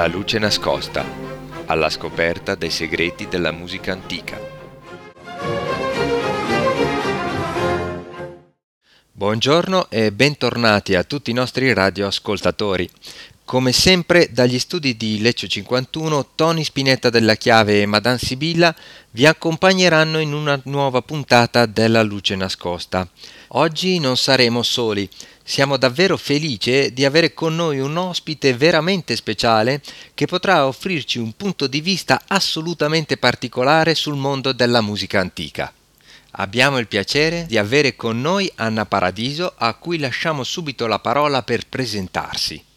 La luce nascosta, alla scoperta dei segreti della musica antica. Buongiorno e bentornati a tutti i nostri radioascoltatori. Come sempre dagli studi di Lecce 51, Tony Spinetta della Chiave e Madame Sibilla vi accompagneranno in una nuova puntata della Luce Nascosta. Oggi non saremo soli, siamo davvero felici di avere con noi un ospite veramente speciale che potrà offrirci un punto di vista assolutamente particolare sul mondo della musica antica. Abbiamo il piacere di avere con noi Anna Paradiso a cui lasciamo subito la parola per presentarsi.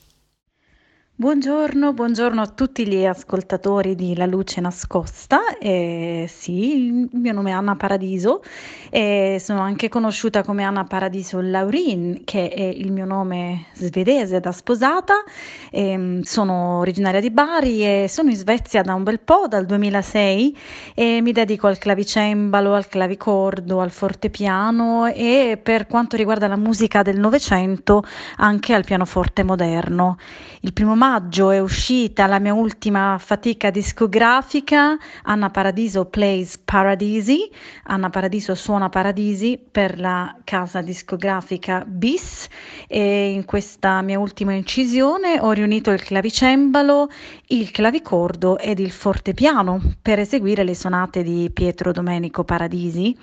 Buongiorno, buongiorno a tutti gli ascoltatori di La Luce Nascosta. Eh, sì, il mio nome è Anna Paradiso e sono anche conosciuta come Anna Paradiso Laurin, che è il mio nome svedese da sposata. Eh, sono originaria di Bari e sono in Svezia da un bel po', dal 2006, e mi dedico al clavicembalo, al clavicordo, al fortepiano e per quanto riguarda la musica del Novecento anche al pianoforte moderno. Il primo maggio è uscita la mia ultima fatica discografica, Anna Paradiso Plays Paradisi. Anna Paradiso suona Paradisi per la casa discografica BIS e in questa mia ultima incisione ho riunito il clavicembalo, il clavicordo ed il fortepiano per eseguire le sonate di Pietro Domenico Paradisi,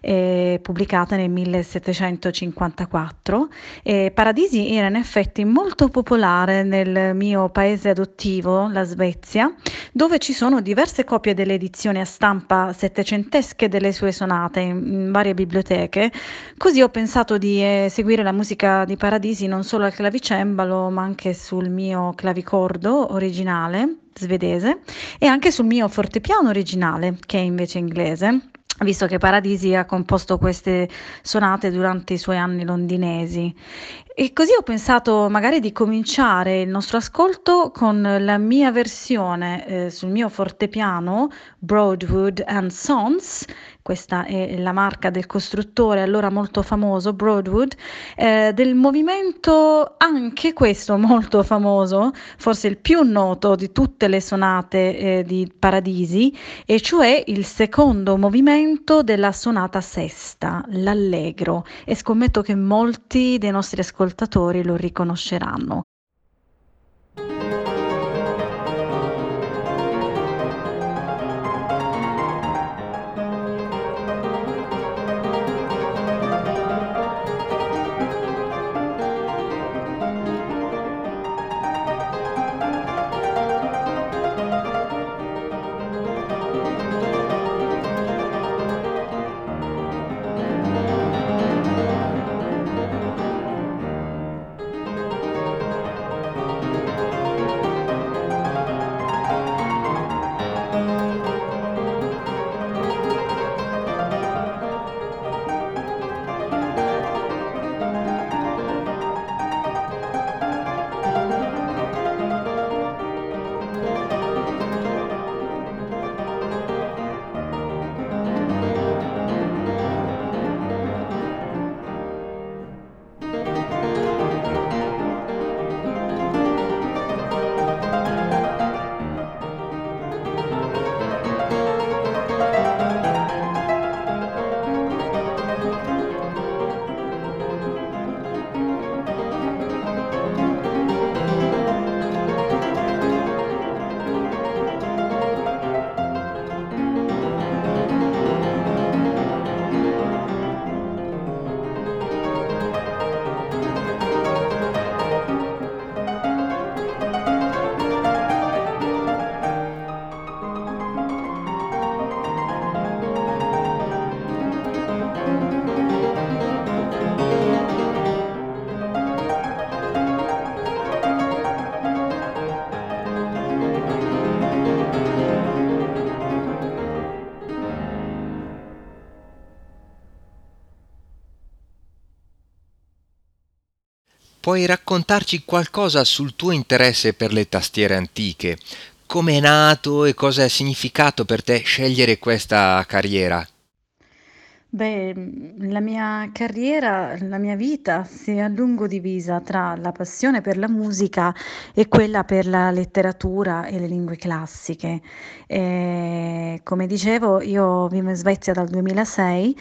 eh, pubblicate nel 1754. E Paradisi era in effetti molto popolare nel nel mio paese adottivo, la Svezia, dove ci sono diverse copie delle edizioni a stampa settecentesche delle sue sonate in, varie biblioteche. Così ho pensato di eseguire la musica di Paradisi non solo al clavicembalo, ma anche sul mio clavicordo originale svedese e anche sul mio fortepiano originale, che è invece inglese visto che Paradisi ha composto queste sonate durante i suoi anni londinesi. E così ho pensato magari di cominciare il nostro ascolto con la mia versione eh, sul mio fortepiano Broadwood and Sons, questa è la marca del costruttore allora molto famoso Broadwood, eh, del movimento anche questo molto famoso, forse il più noto di tutte le sonate eh, di Paradisi, e cioè il secondo movimento della sonata sesta, l'allegro, e scommetto che molti dei nostri ascoltatori ascoltatori lo riconosceranno. Puoi raccontarci qualcosa sul tuo interesse per le tastiere antiche? Come è nato e cosa ha significato per te scegliere questa carriera? Beh, la mia carriera, la mia vita si è a lungo divisa tra la passione per la musica e quella per la letteratura e le lingue classiche. Ehm, come dicevo, io vivo in Svezia dal 2006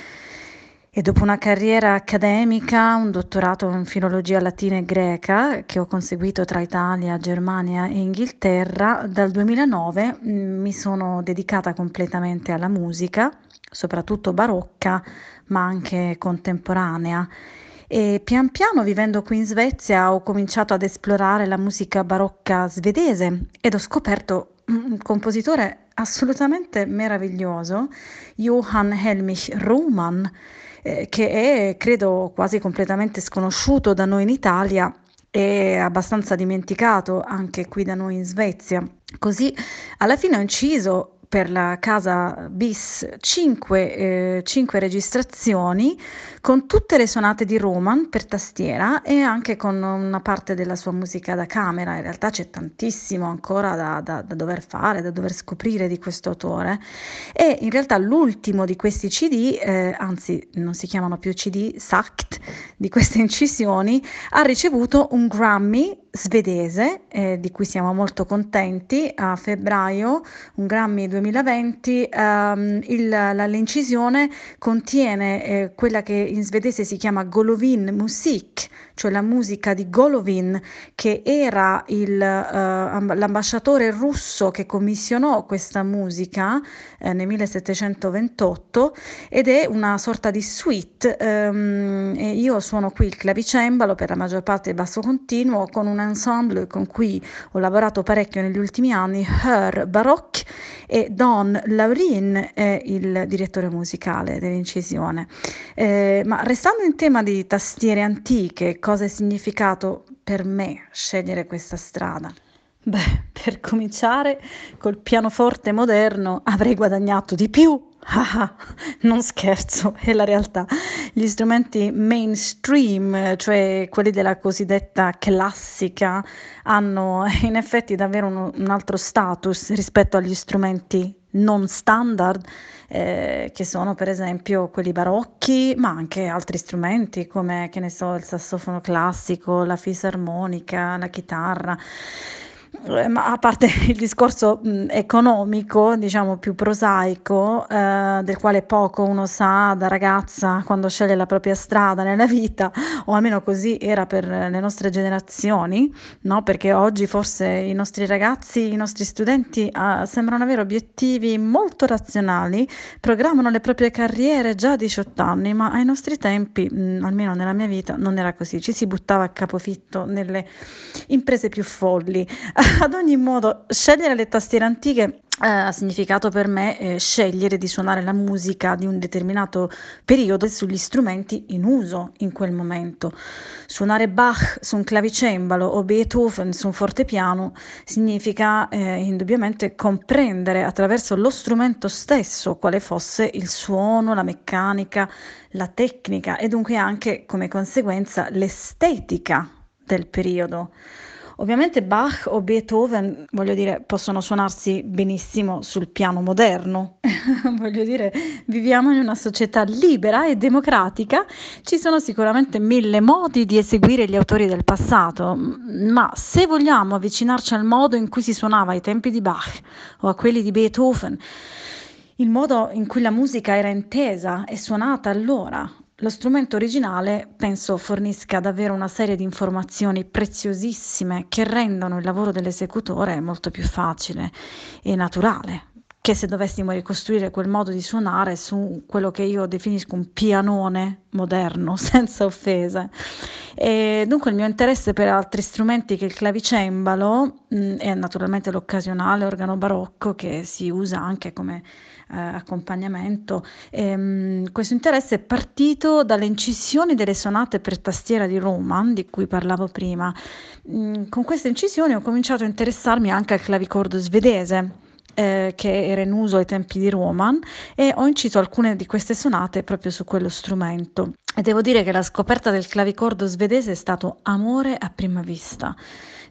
e dopo una carriera accademica, un dottorato in filologia latina e greca che ho conseguito tra Italia, Germania e Inghilterra, dal 2009 mhmm, mi sono dedicata completamente alla musica soprattutto barocca, ma anche contemporanea. E pian piano, vivendo qui in Svezia, ho cominciato ad esplorare la musica barocca svedese ed ho scoperto un compositore assolutamente meraviglioso, Johann Helmich Ruhmann, eh, che è, credo, quasi completamente sconosciuto da noi in Italia e abbastanza dimenticato anche qui da noi in Svezia. Così alla fine ho inciso per la casa bis 5, eh, 5 registrazioni con tutte le sonate di Roman per tastiera e anche con una parte della sua musica da camera. In realtà c'è tantissimo ancora da, da, da dover fare, da dover scoprire di questo autore. E in realtà l'ultimo di questi CD, eh, anzi non si chiamano più CD, SACT, di queste incisioni, ha ricevuto un Grammy svedese, eh, di cui siamo molto contenti, a febbraio, un Grammy 2020, ehm, il, la, l'incisione contiene eh, quella che in svedese si chiama Golovin Musik, cioè la musica di Golovin, che era il, uh, l'ambasciatore russo che commissionò questa musica eh, nel 1728 ed è una sorta di suite. Um, io suono qui il clavicembalo per la maggior parte del basso continuo con un ensemble con cui ho lavorato parecchio negli ultimi anni, Her Baroque e Don Laurin è il direttore musicale dell'incisione. Eh, ma restando in tema di tastiere antiche, cosa è significato per me scegliere questa strada? Beh, per cominciare, col pianoforte moderno avrei guadagnato di più. Ah, non scherzo, è la realtà. Gli strumenti mainstream, cioè quelli della cosiddetta classica, hanno in effetti davvero un, un altro status rispetto agli strumenti non standard, eh, che sono per esempio quelli barocchi, ma anche altri strumenti come, che ne so, il sassofono classico, la fisarmonica, la chitarra. Eh, ma a parte il discorso mh, economico, diciamo più prosaico, eh, del quale poco uno sa da ragazza quando sceglie la propria strada nella vita, o almeno così era per le nostre generazioni, no? perché oggi forse i nostri ragazzi, i nostri studenti eh, sembrano avere obiettivi molto razionali, programmano le proprie carriere già a 18 anni, ma ai nostri tempi, mh, almeno nella mia vita, non era così, ci si buttava a capofitto nelle imprese più folli. Ad ogni modo, scegliere le tastiere antiche eh, ha significato per me eh, scegliere di suonare la musica di un determinato periodo sugli strumenti in uso in quel momento. Suonare Bach su un clavicembalo o Beethoven su un fortepiano significa eh, indubbiamente comprendere attraverso lo strumento stesso quale fosse il suono, la meccanica, la tecnica e dunque anche come conseguenza l'estetica del periodo. Ovviamente Bach o Beethoven, voglio dire, possono suonarsi benissimo sul piano moderno. voglio dire, viviamo in una società libera e democratica, ci sono sicuramente mille modi di eseguire gli autori del passato, ma se vogliamo avvicinarci al modo in cui si suonava ai tempi di Bach o a quelli di Beethoven, il modo in cui la musica era intesa e suonata allora lo strumento originale penso fornisca davvero una serie di informazioni preziosissime che rendono il lavoro dell'esecutore molto più facile e naturale che se dovessimo ricostruire quel modo di suonare su quello che io definisco un pianone moderno, senza offese. E dunque il mio interesse per altri strumenti che il clavicembalo mh, mm, e naturalmente l'occasionale organo barocco che si usa anche come eh, accompagnamento. E, ehm, questo interesse è partito dalle incisioni delle sonate per tastiera di Roman, di cui parlavo prima. Mm, con queste incisioni ho cominciato a interessarmi anche al clavicordo svedese. Eh, che era in uso ai tempi di Roman e ho inciso alcune di queste sonate proprio su quello strumento. E devo dire che la scoperta del clavicordo svedese è stato amore a prima vista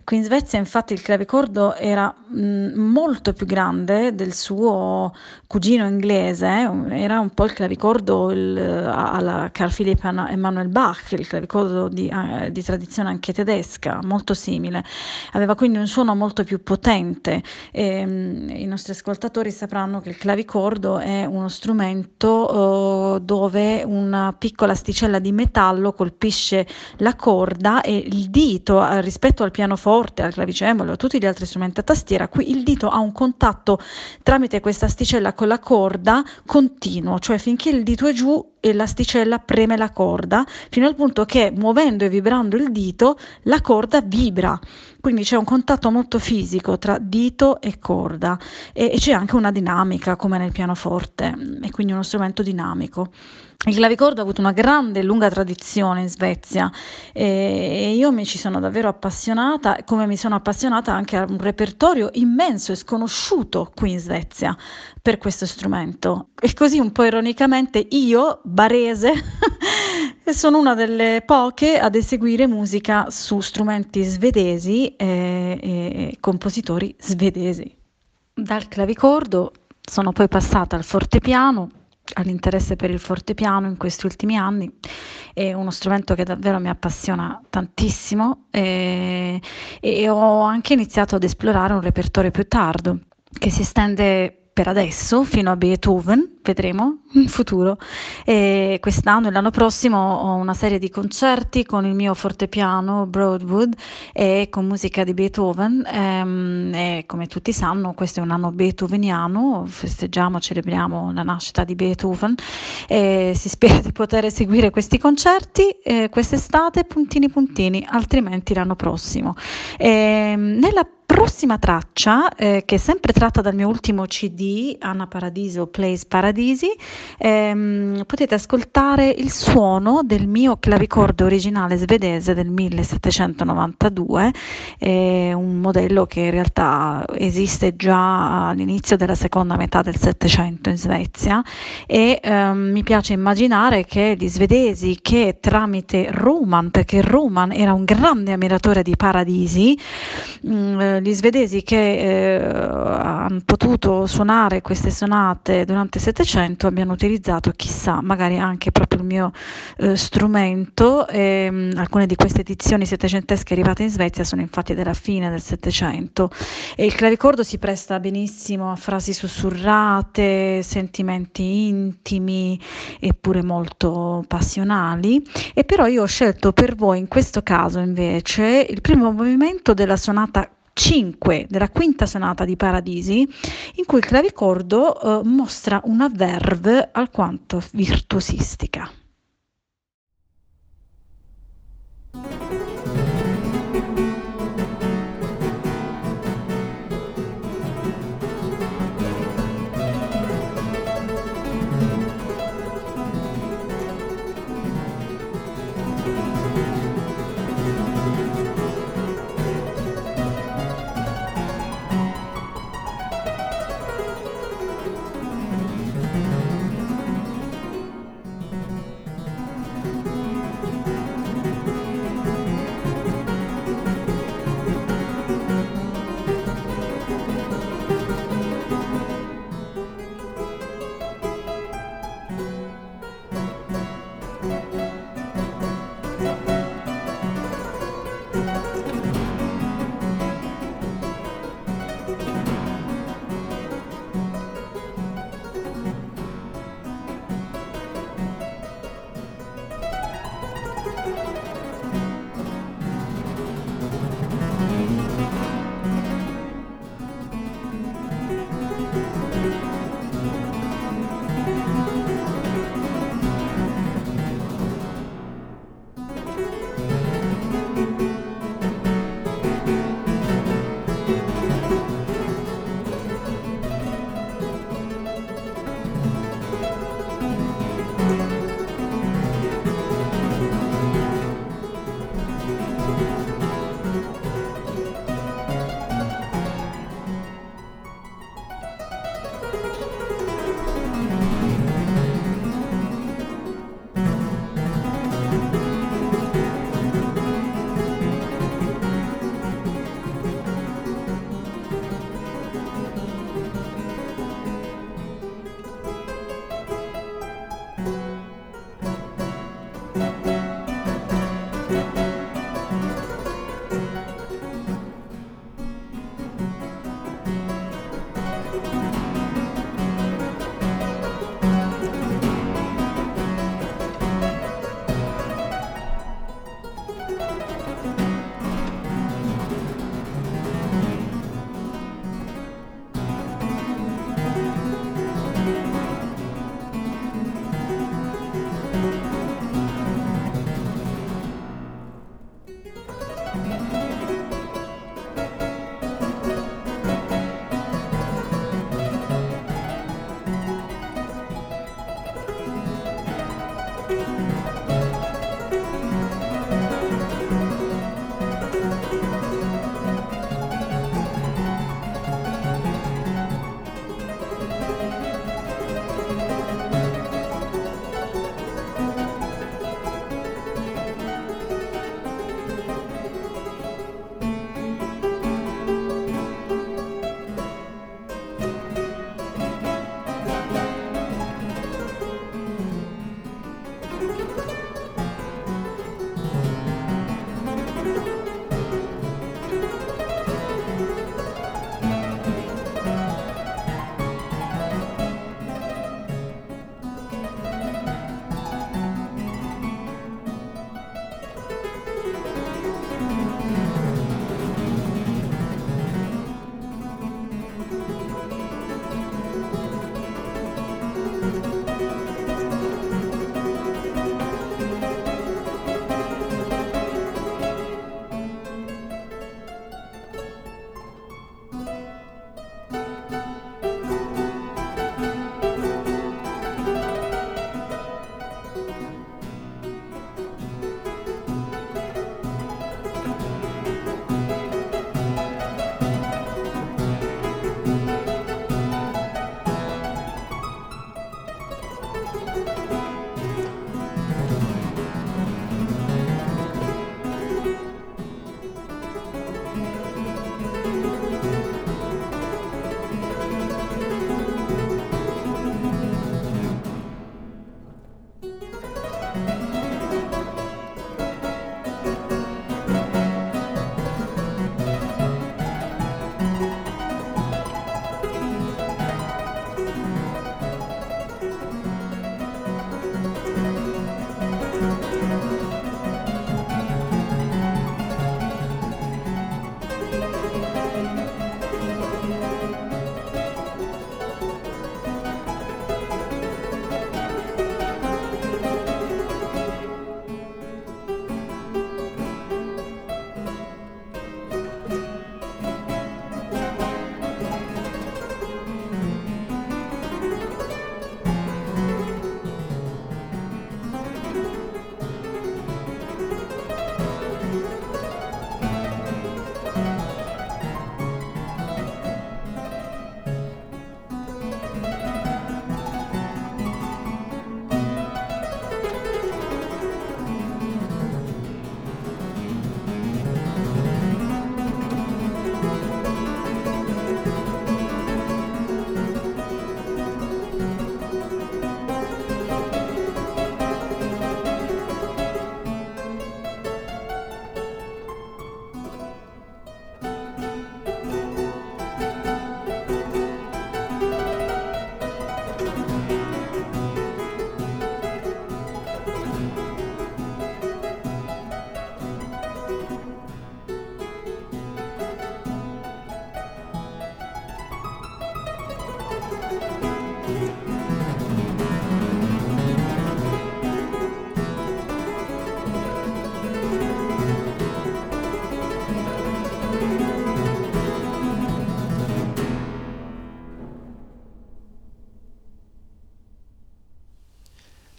Qui in Svezia infatti il clavicordo era mh, molto più grande del suo cugino inglese, era un po' il clavicordo il, alla Carl Philipp Emanuel Bach, il clavicordo di, eh, di, tradizione anche tedesca, molto simile. Aveva quindi un suono molto più potente. E, mh, I nostri ascoltatori sapranno che il clavicordo è uno strumento uh, dove una piccola asticella di metallo colpisce la corda e il dito uh, rispetto al pianoforte pianoforte, al clavicembalo, a tutti gli altri strumenti a tastiera, qui il dito ha un contatto tramite questa asticella con la corda continuo, cioè finché il dito è giù e l'asticella preme la corda, fino al punto che muovendo e vibrando il dito la corda vibra. Quindi c'è un contatto molto fisico tra dito e corda e, e c'è anche una dinamica come nel pianoforte, e quindi uno strumento dinamico. Il clavicordo ha avuto una grande e lunga tradizione in Svezia e io mi ci sono davvero appassionata, come mi sono appassionata anche a un repertorio immenso e sconosciuto qui in Svezia per questo strumento. E così un po' ironicamente io, barese, sono una delle poche ad eseguire musica su strumenti svedesi e, e compositori svedesi. Dal clavicordo sono poi passata al fortepiano all'interesse per il fortepiano in questi ultimi anni. È uno strumento che davvero mi appassiona tantissimo e, e ho anche iniziato ad esplorare un repertorio più tardo che si estende per adesso fino a Beethoven, vedremo in futuro. E quest'anno e l'anno prossimo ho una serie di concerti con il mio fortepiano Broadwood e con musica di Beethoven. Ehm, e come tutti sanno, questo è un anno beethoveniano, festeggiamo, celebriamo la nascita di Beethoven e si spera di poter eseguire questi concerti eh, quest'estate, puntini puntini, altrimenti l'anno prossimo. Ehm, nella prossima traccia, eh, che è sempre tratta dal mio ultimo CD, Anna Paradiso Plays Paradisi, ehm, potete ascoltare il suono del mio clavicordo originale svedese del 1792, eh, un modello che in realtà esiste già all'inizio della seconda metà del Settecento in Svezia e ehm, mi piace immaginare che gli svedesi che tramite Roman, perché Roman era un grande ammiratore di Paradisi, mm, gli svedesi che eh, hanno potuto suonare queste sonate durante il Settecento abbiano utilizzato, chissà, magari anche proprio il mio eh, strumento. E, mh, alcune di queste edizioni settecentesche arrivate in Svezia sono infatti della fine del Settecento e il clavicordo si presta benissimo a frasi sussurrate, sentimenti intimi eppure molto passionali. E però io ho scelto per voi in questo caso invece il primo movimento della sonata 5 della quinta sonata di Paradisi, in cui il clavicordo eh, mostra una verve alquanto virtuosistica.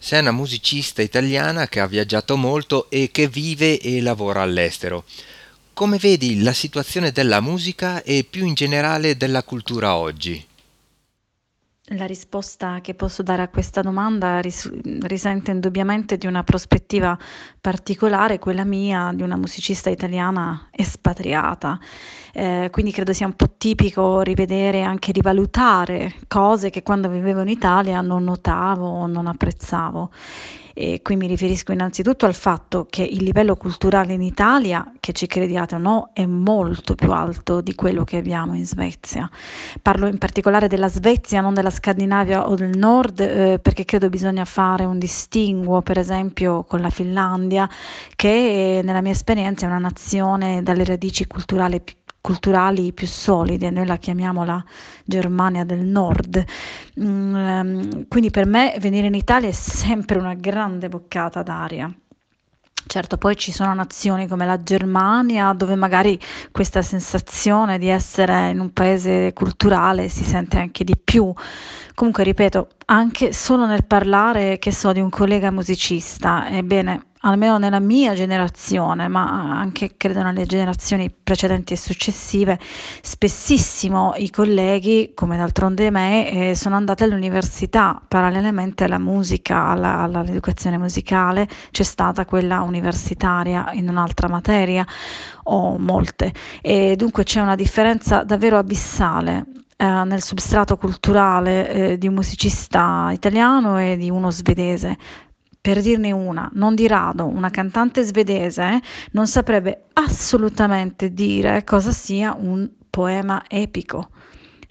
Sei una musicista italiana che ha viaggiato molto e che vive e lavora all'estero. Come vedi la situazione della musica e più in generale della cultura oggi? La risposta che posso dare a questa domanda ris- risente indubbiamente di una prospettiva particolare, quella mia di una musicista italiana espatriata. Eh, quindi credo sia un po' tipico rivedere, anche rivalutare cose che quando vivevo in Italia non notavo o non apprezzavo. E qui mi riferisco innanzitutto al fatto che il livello culturale in Italia, che ci crediate o no, è molto più alto di quello che abbiamo in Svezia. Parlo in particolare della Svezia, non della Scandinavia o del nord, eh, perché credo bisogna fare un distinguo, per esempio, con la Finlandia, che nella mia esperienza è una nazione dalle radici culturali più culturali più solide, noi la chiamiamo la Germania del Nord. Mm, ehm, quindi per me venire in Italia è sempre una grande boccata d'aria. Certo, poi ci sono nazioni come la Germania dove magari questa sensazione di essere in un paese culturale si sente anche di più. Comunque, ripeto, anche solo nel parlare, che so, di un collega musicista, ebbene, almeno nella mia generazione, ma anche credo nelle generazioni precedenti e successive, spessissimo i colleghi, come d'altronde me, eh, sono andati all'università parallelamente alla musica, alla, all'educazione musicale, c'è stata quella universitaria in un'altra materia o molte. E dunque c'è una differenza davvero abissale eh, nel substrato culturale eh, di un musicista italiano e di uno svedese. Per dirne una, non di rado, una cantante svedese non saprebbe assolutamente dire cosa sia un poema epico,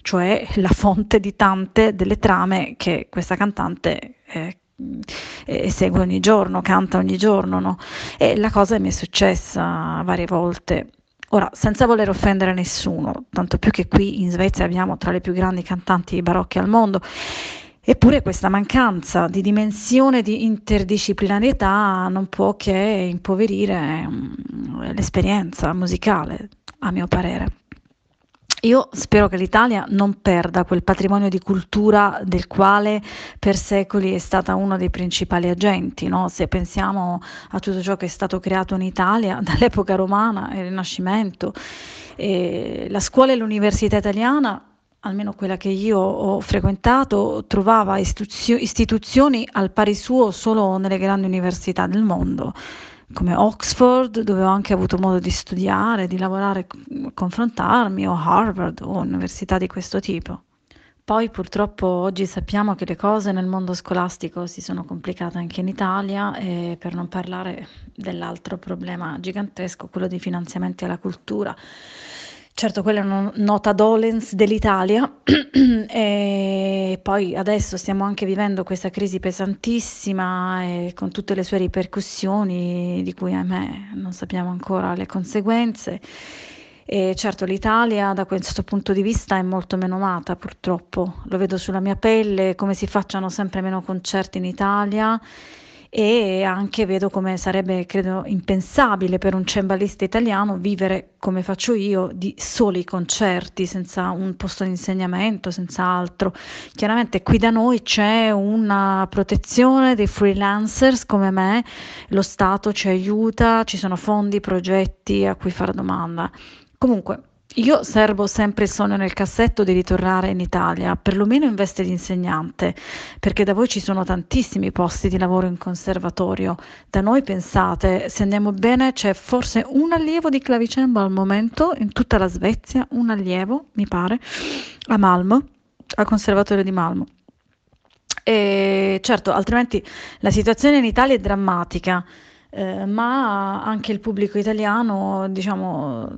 cioè la fonte di tante delle trame che questa cantante eh, segue ogni giorno, canta ogni giorno, no? E la cosa mi è successa varie volte. Ora, senza voler offendere nessuno, tanto più che qui in Svezia abbiamo tra le più grandi cantanti barocche al mondo, eppure questa mancanza di dimensione di interdisciplinarietà non può che impoverire mm, l'esperienza musicale, a mio parere. Io spero che l'Italia non perda quel patrimonio di cultura del quale per secoli è stata uno dei principali agenti. No? Se pensiamo a tutto ciò che è stato creato in Italia dall'epoca romana il Rinascimento, la scuola e l'università italiana almeno quella che io ho frequentato, trovava istituzioni al pari suo solo nelle grandi università del mondo come Oxford, dove ho anche avuto modo di studiare, di lavorare, confrontarmi, o Harvard o università di questo tipo. Poi purtroppo oggi sappiamo che le cose nel mondo scolastico si sono complicate anche in Italia, e per non parlare dell'altro problema gigantesco, quello dei finanziamenti alla cultura. Certo, quella è una nota dolens dell'Italia. E poi adesso stiamo anche vivendo questa crisi pesantissima e con tutte le sue ripercussioni di cui ahimè non sappiamo ancora le conseguenze. E certo l'Italia da questo punto di vista è molto meno amata purtroppo, lo vedo sulla mia pelle, come si facciano sempre meno concerti in Italia e anche vedo come sarebbe, credo, impensabile per un cembalista italiano vivere come faccio io di soli concerti, senza un posto di insegnamento, senza altro. Chiaramente qui da noi c'è una protezione dei freelancers come me, lo Stato ci aiuta, ci sono fondi, progetti a cui fare domanda. Comunque, io servo sempre il sogno nel cassetto di ritornare in Italia, perlomeno in veste di insegnante, perché da voi ci sono tantissimi posti di lavoro in conservatorio. Da noi, pensate, se andiamo bene, c'è forse un allievo di clavicembo al momento in tutta la Svezia, un allievo, mi pare, a Malmo, al conservatorio di Malmo. E certo, altrimenti la situazione in Italia è drammatica. Eh, ma anche il pubblico italiano, diciamo,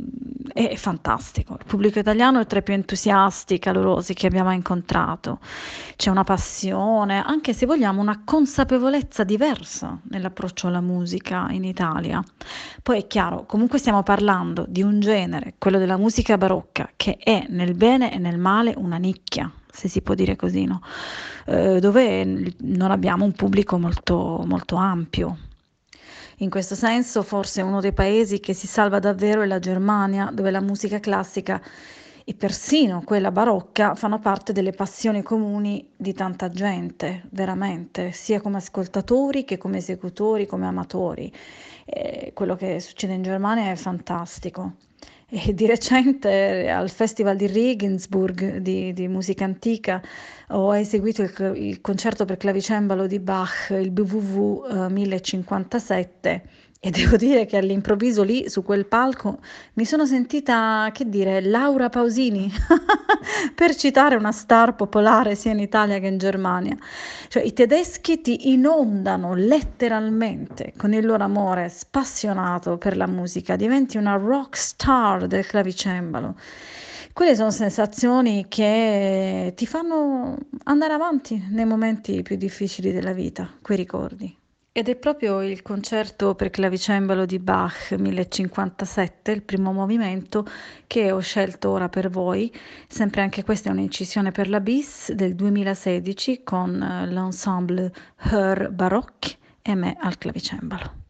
è fantastico. Il pubblico italiano è tra i più entusiasti, calorosi che abbiamo incontrato. C'è una passione, anche se vogliamo una consapevolezza diversa nell'approccio alla musica in Italia. Poi è chiaro, comunque stiamo parlando di un genere, quello della musica barocca, che è nel bene e nel male una nicchia, se si può dire così, no? eh, dove non abbiamo un pubblico molto, molto ampio. In questo senso forse uno dei paesi che si salva davvero è la Germania, dove la musica classica e persino quella barocca fanno parte delle passioni comuni di tanta gente, veramente, sia come ascoltatori che come esecutori, come amatori. E quello che succede in Germania è fantastico. E di recente al Festival di Regensburg di, di musica antica ho eseguito il, il, concerto per clavicembalo di Bach, il BWV eh, 1057 e devo dire che all'improvviso lì su quel palco mi sono sentita, che dire, Laura Pausini, per citare una star popolare sia in Italia che in Germania. Cioè i tedeschi ti inondano letteralmente con il loro amore spassionato per la musica, diventi una rock star del clavicembalo. Quelle sono sensazioni che ti fanno andare avanti nei momenti più difficili della vita, quei ricordi. Ed è proprio il concerto per clavicembalo di Bach 1057, il primo movimento, che ho scelto ora per voi. Sempre anche questa è un'incisione per la BIS del 2016 con eh, l'ensemble Hör Baroque e me al clavicembalo.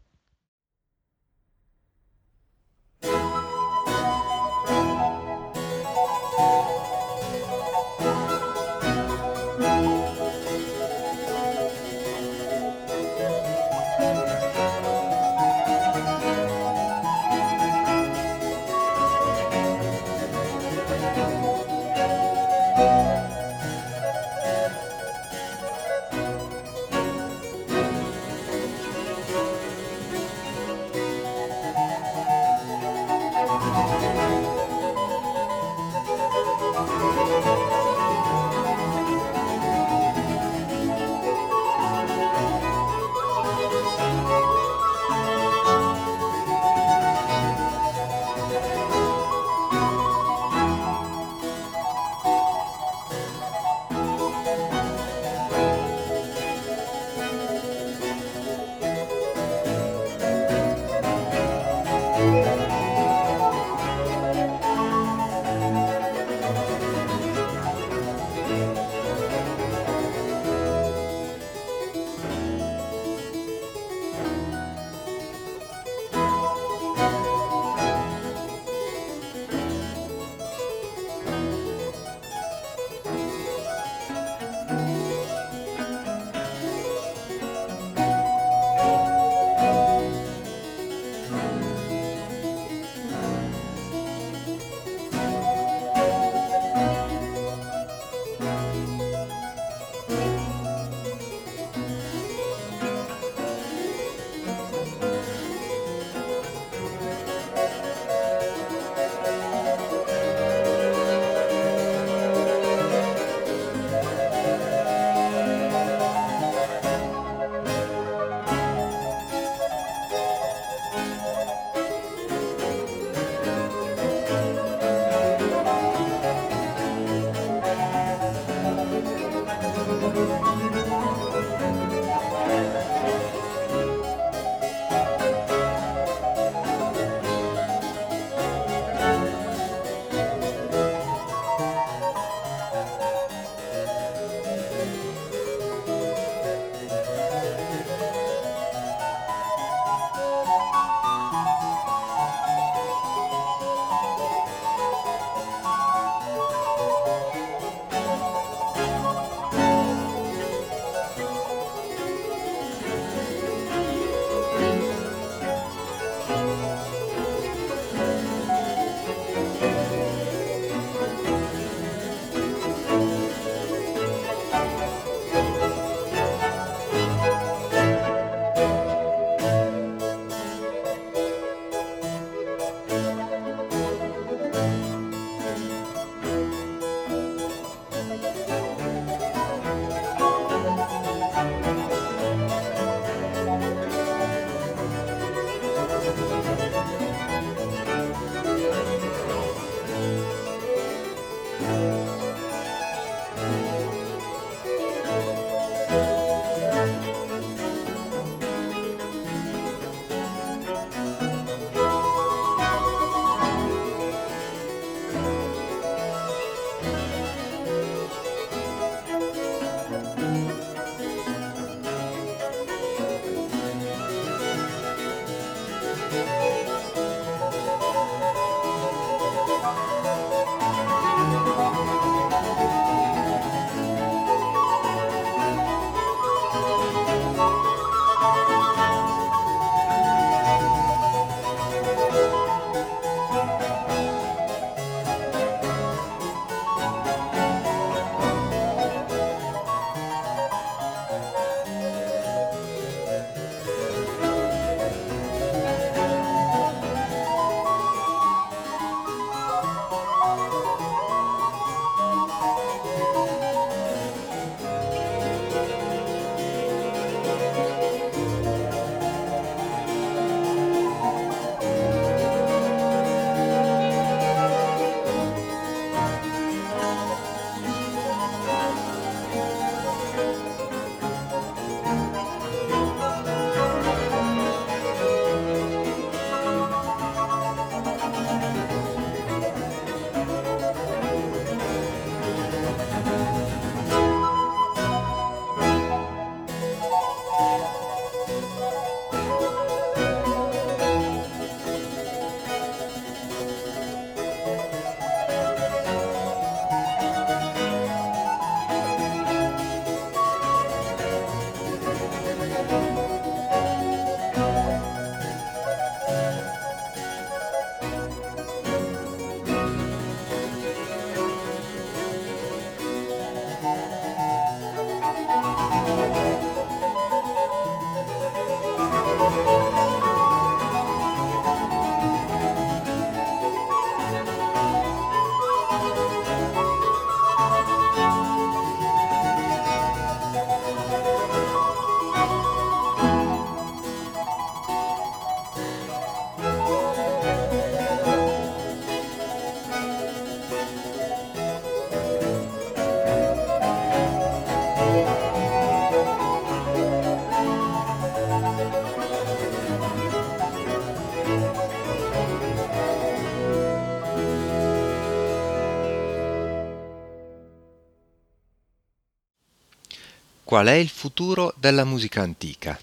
Qual è il futuro della musica antica?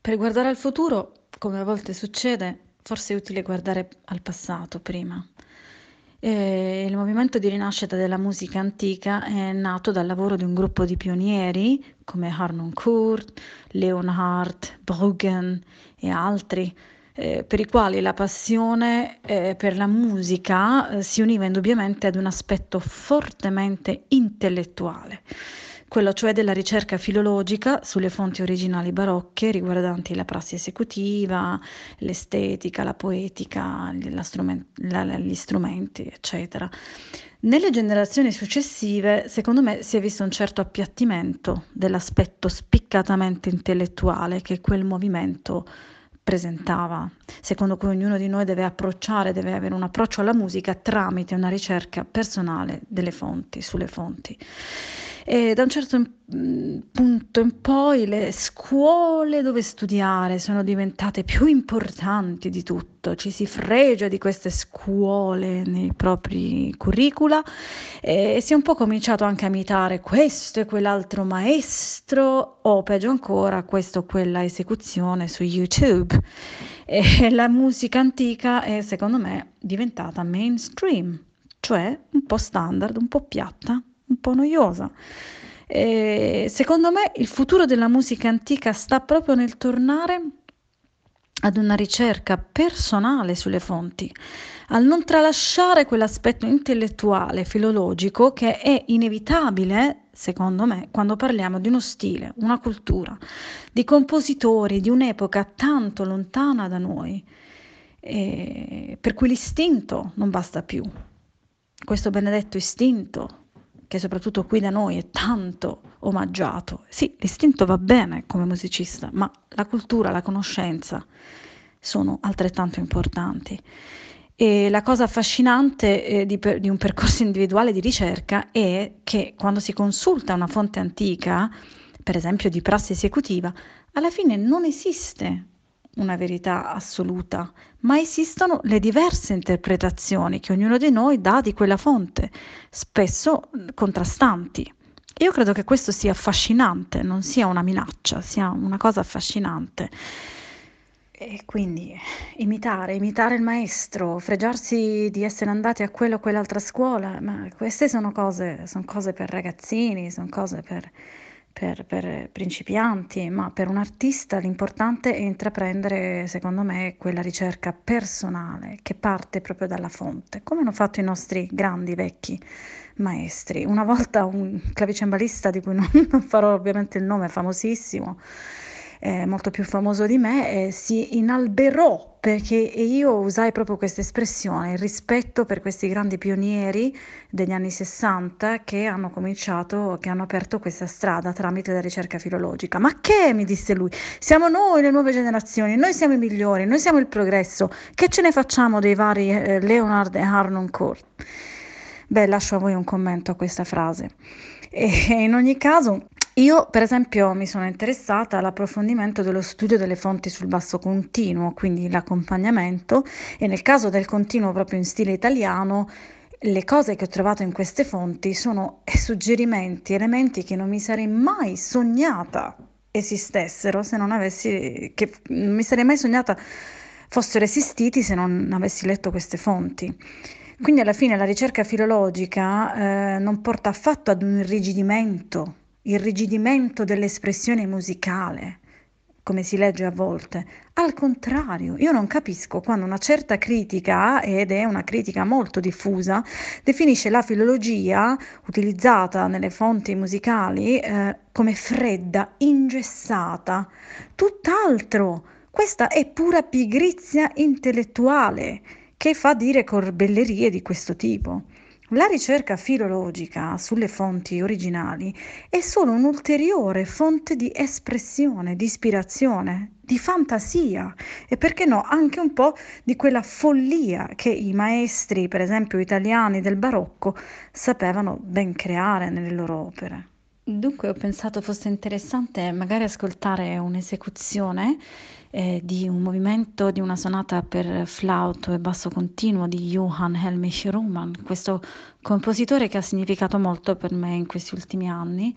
Per guardare al futuro, come a volte succede, forse è utile guardare al passato prima. E il movimento di rinascita della musica antica è nato dal lavoro di un gruppo di pionieri come Harnon Kurt, Leonhard, Bruggen e altri, eh, per i quali la passione eh, per la musica eh, si univa indubbiamente ad un aspetto fortemente intellettuale quello cioè della ricerca filologica sulle fonti originali barocche riguardanti la prassi esecutiva, l'estetica, la poetica, gli strumenti, eccetera. Nelle generazioni successive, secondo me, si è visto un certo appiattimento dell'aspetto spiccatamente intellettuale che quel movimento presentava, secondo cui ognuno di noi deve approcciare, deve avere un approccio alla musica tramite una ricerca personale delle fonti, sulle fonti. E da un certo mm, punto in poi le scuole dove studiare sono diventate più importanti di tutto, ci si fregia di queste scuole nei propri curricula e si è un po' cominciato anche a imitare questo e quell'altro maestro o peggio ancora questo o quella esecuzione su YouTube. E la musica antica è secondo me diventata mainstream, cioè un po' standard, un po' piatta, un po' noiosa. E secondo me il futuro della musica antica sta proprio nel tornare ad una ricerca personale sulle fonti, al non tralasciare quell'aspetto intellettuale, filologico che è inevitabile, secondo me, quando parliamo di uno stile, una cultura, di compositori di un'epoca tanto lontana da noi, per cui l'istinto non basta più. Questo benedetto istinto che soprattutto qui da noi è tanto omaggiato. Sì, l'istinto va bene come musicista, ma la cultura, la conoscenza sono altrettanto importanti. E la cosa affascinante eh, di, di, un percorso individuale di ricerca è che quando si consulta una fonte antica, per esempio di prassi esecutiva, alla fine non esiste una verità assoluta, ma esistono le diverse interpretazioni che ognuno di noi dà di quella fonte, spesso contrastanti. Io credo che questo sia affascinante, non sia una minaccia, sia una cosa affascinante. E quindi imitare, imitare il maestro, fregiarsi di essere andati a quella o quell'altra scuola, ma queste sono cose, sono cose per ragazzini, sono cose per per, per, principianti, ma per un artista l'importante è intraprendere, secondo me, quella ricerca personale che parte proprio dalla fonte, come hanno fatto i nostri grandi vecchi maestri. Una volta un clavicembalista di cui non, farò ovviamente il nome, famosissimo, eh, molto più famoso di me, eh, si inalberò perché io usai proprio questa espressione, il rispetto per questi grandi pionieri degli anni 60 che hanno cominciato, che hanno aperto questa strada tramite la ricerca filologica. Ma che, mi disse lui, siamo noi le nuove generazioni, noi siamo i migliori, noi siamo il progresso, che ce ne facciamo dei vari eh, Leonard e Harnon Court? Beh, lascio a voi un commento a questa frase. E in ogni caso, io per esempio mi sono interessata all'approfondimento dello studio delle fonti sul basso continuo, quindi l'accompagnamento e nel caso del continuo proprio in stile italiano, le cose che ho trovato in queste fonti sono suggerimenti, elementi che non mi sarei mai sognata esistessero se non avessi, che non mi sarei mai sognata fossero esistiti se non avessi letto queste fonti. Quindi alla fine la ricerca filologica eh, non porta affatto ad un irrigidimento irrigidimento dell'espressione musicale, come si legge a volte. Al contrario, io non capisco quando una certa critica, ed è una critica molto diffusa, definisce la filologia utilizzata nelle fonti musicali eh, come fredda, ingessata, tutt'altro. Questa è pura pigrizia intellettuale che fa dire corbellerie di questo tipo. La ricerca filologica sulle fonti originali è solo un'ulteriore fonte di espressione, di ispirazione, di fantasia e perché no anche un po' di quella follia che i maestri, per esempio italiani del barocco, sapevano ben creare nelle loro opere. Dunque ho pensato fosse interessante magari ascoltare un'esecuzione eh, di un movimento di una sonata per flauto e basso continuo di Johann Helmich Riemann, questo compositore che ha significato molto per me in questi ultimi anni.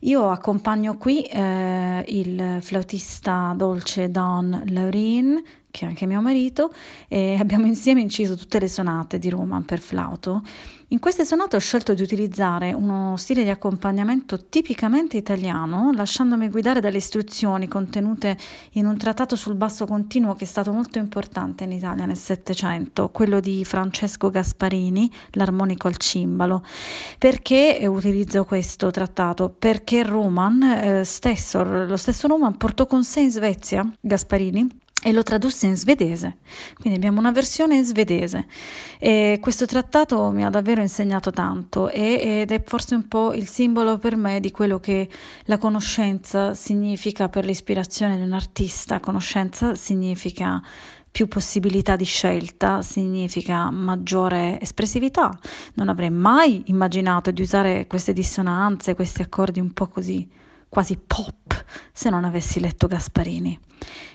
Io accompagno qui eh, il flautista dolce Don Laurin che è anche mio marito, e abbiamo insieme inciso tutte le sonate di Roma per flauto. In queste sonate ho scelto di utilizzare uno stile di accompagnamento tipicamente italiano, lasciandomi guidare dalle istruzioni contenute in un trattato sul basso continuo che è stato molto importante in Italia nel Settecento, quello di Francesco Gasparini, l'armonico al cimbalo. Perché utilizzo questo trattato? Perché Roman eh, stesso, lo stesso Roman portò con sé in Svezia Gasparini e lo tradusse in svedese. Quindi abbiamo una versione in svedese. E questo trattato mi ha davvero insegnato tanto e, ed è forse un po' il simbolo per me di quello che la conoscenza significa per l'ispirazione di un artista. Conoscenza significa più possibilità di scelta, significa maggiore espressività. Non avrei mai immaginato di usare queste dissonanze, questi accordi un po' così, quasi pop, se non avessi letto Gasparini.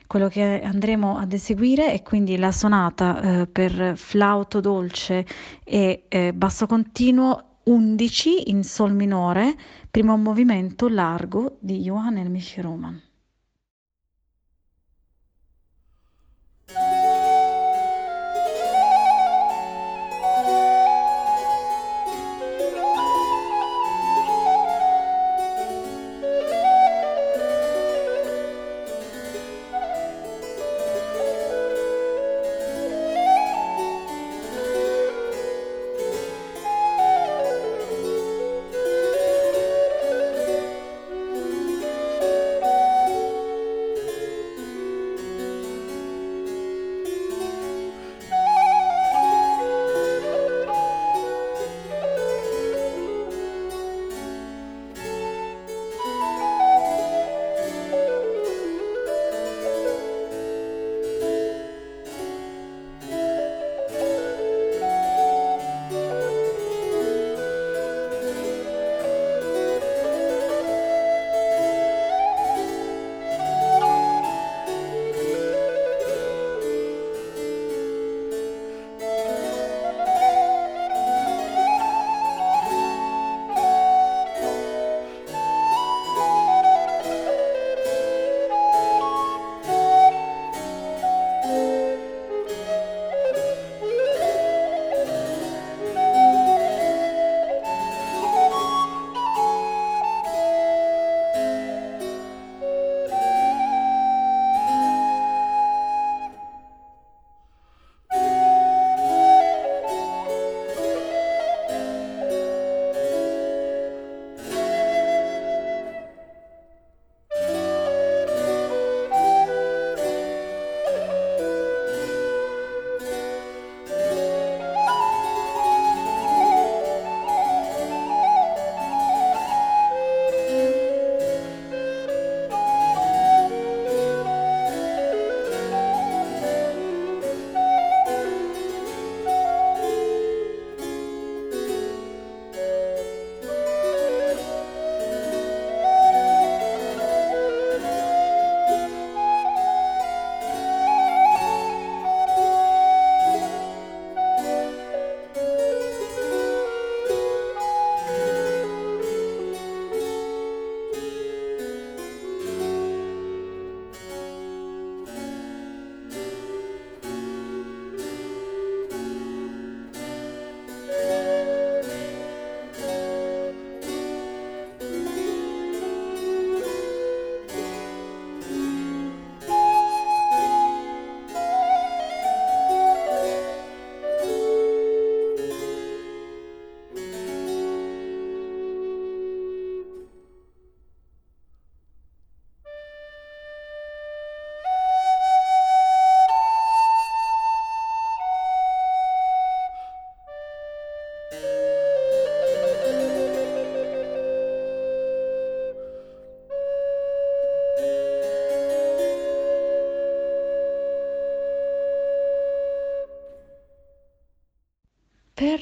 Quello che andremo ad eseguire è quindi la sonata eh, per flauto dolce e eh, basso continuo 11 in sol minore, primo movimento largo di Johann Elmich Riemann.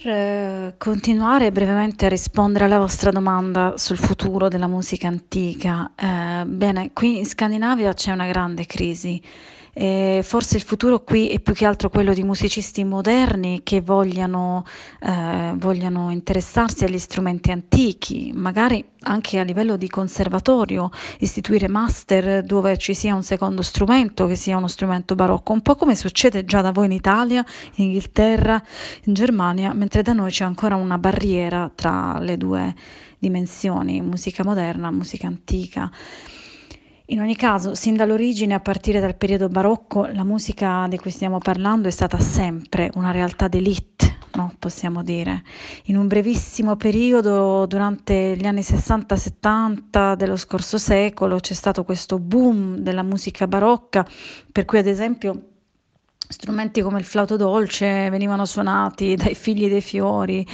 Per eh, continuare brevemente a rispondere alla vostra domanda sul futuro della musica antica, eh, bene, qui in Scandinavia c'è una grande crisi e forse il futuro qui è più che altro quello di musicisti moderni che vogliano, eh, vogliano interessarsi agli strumenti antichi, magari anche a livello di conservatorio, istituire master dove ci sia un secondo strumento, che sia uno strumento barocco, un po' come succede già da voi in Italia, in Inghilterra, in Germania, mentre da noi c'è ancora una barriera tra le due dimensioni, musica moderna, musica antica. In ogni caso, sin dall'origine, a partire dal periodo barocco, la musica di cui stiamo parlando è stata sempre una realtà d'élite, no? possiamo dire. In un brevissimo periodo, durante gli anni 60-70 dello scorso secolo, c'è stato questo boom della musica barocca, per cui ad esempio Strumenti come il flauto dolce venivano suonati dai figli dei fiori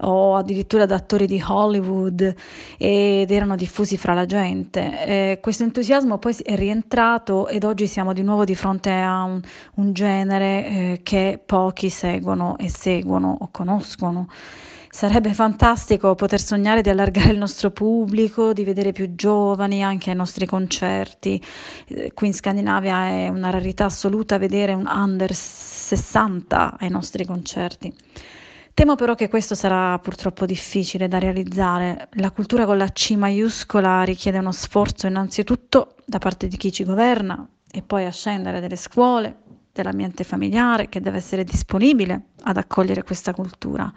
o addirittura da attori di Hollywood ed erano diffusi fra la gente. E questo entusiasmo poi è rientrato ed oggi siamo di nuovo di fronte a un, un genere eh, che pochi seguono e seguono o conoscono. Sarebbe fantastico poter sognare di allargare il nostro pubblico, di vedere più giovani anche ai nostri concerti. Eh, qui in Scandinavia è una rarità assoluta vedere un under 60 ai nostri concerti. Temo però che questo sarà purtroppo difficile da realizzare. La cultura con la C maiuscola richiede uno sforzo innanzitutto da parte di chi ci governa e poi a scendere delle scuole, dell'ambiente familiare che deve essere disponibile ad accogliere questa cultura.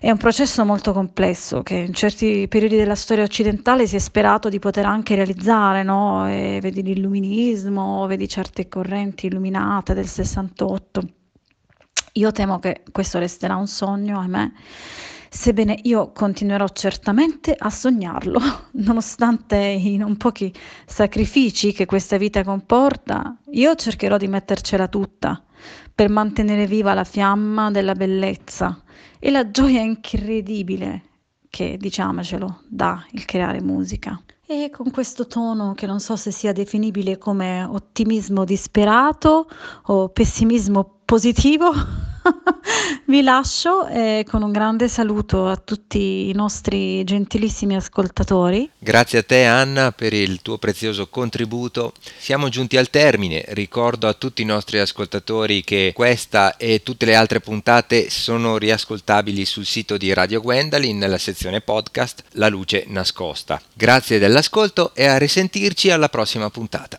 È un processo molto complesso che in certi periodi della storia occidentale si è sperato di poter anche realizzare, no? Vedi l'illuminismo, vedi certe correnti illuminate del 68. Io temo che questo resterà un sogno, ahimè, sebbene io continuerò certamente a sognarlo, nonostante i non pochi sacrifici che questa vita comporta, io cercherò di mettercela tutta per mantenere viva la fiamma della bellezza e la gioia incredibile che, diciamocelo, dà il creare musica. E con questo tono che non so se sia definibile come ottimismo disperato o pessimismo positivo, Vi lascio eh, con un grande saluto a tutti i nostri gentilissimi ascoltatori. Grazie a te Anna per il tuo prezioso contributo. Siamo giunti al termine. Ricordo a tutti i nostri ascoltatori che questa e tutte le altre puntate sono riascoltabili sul sito di Radio Gwendalin nella sezione podcast La luce nascosta. Grazie dell'ascolto e a risentirci alla prossima puntata.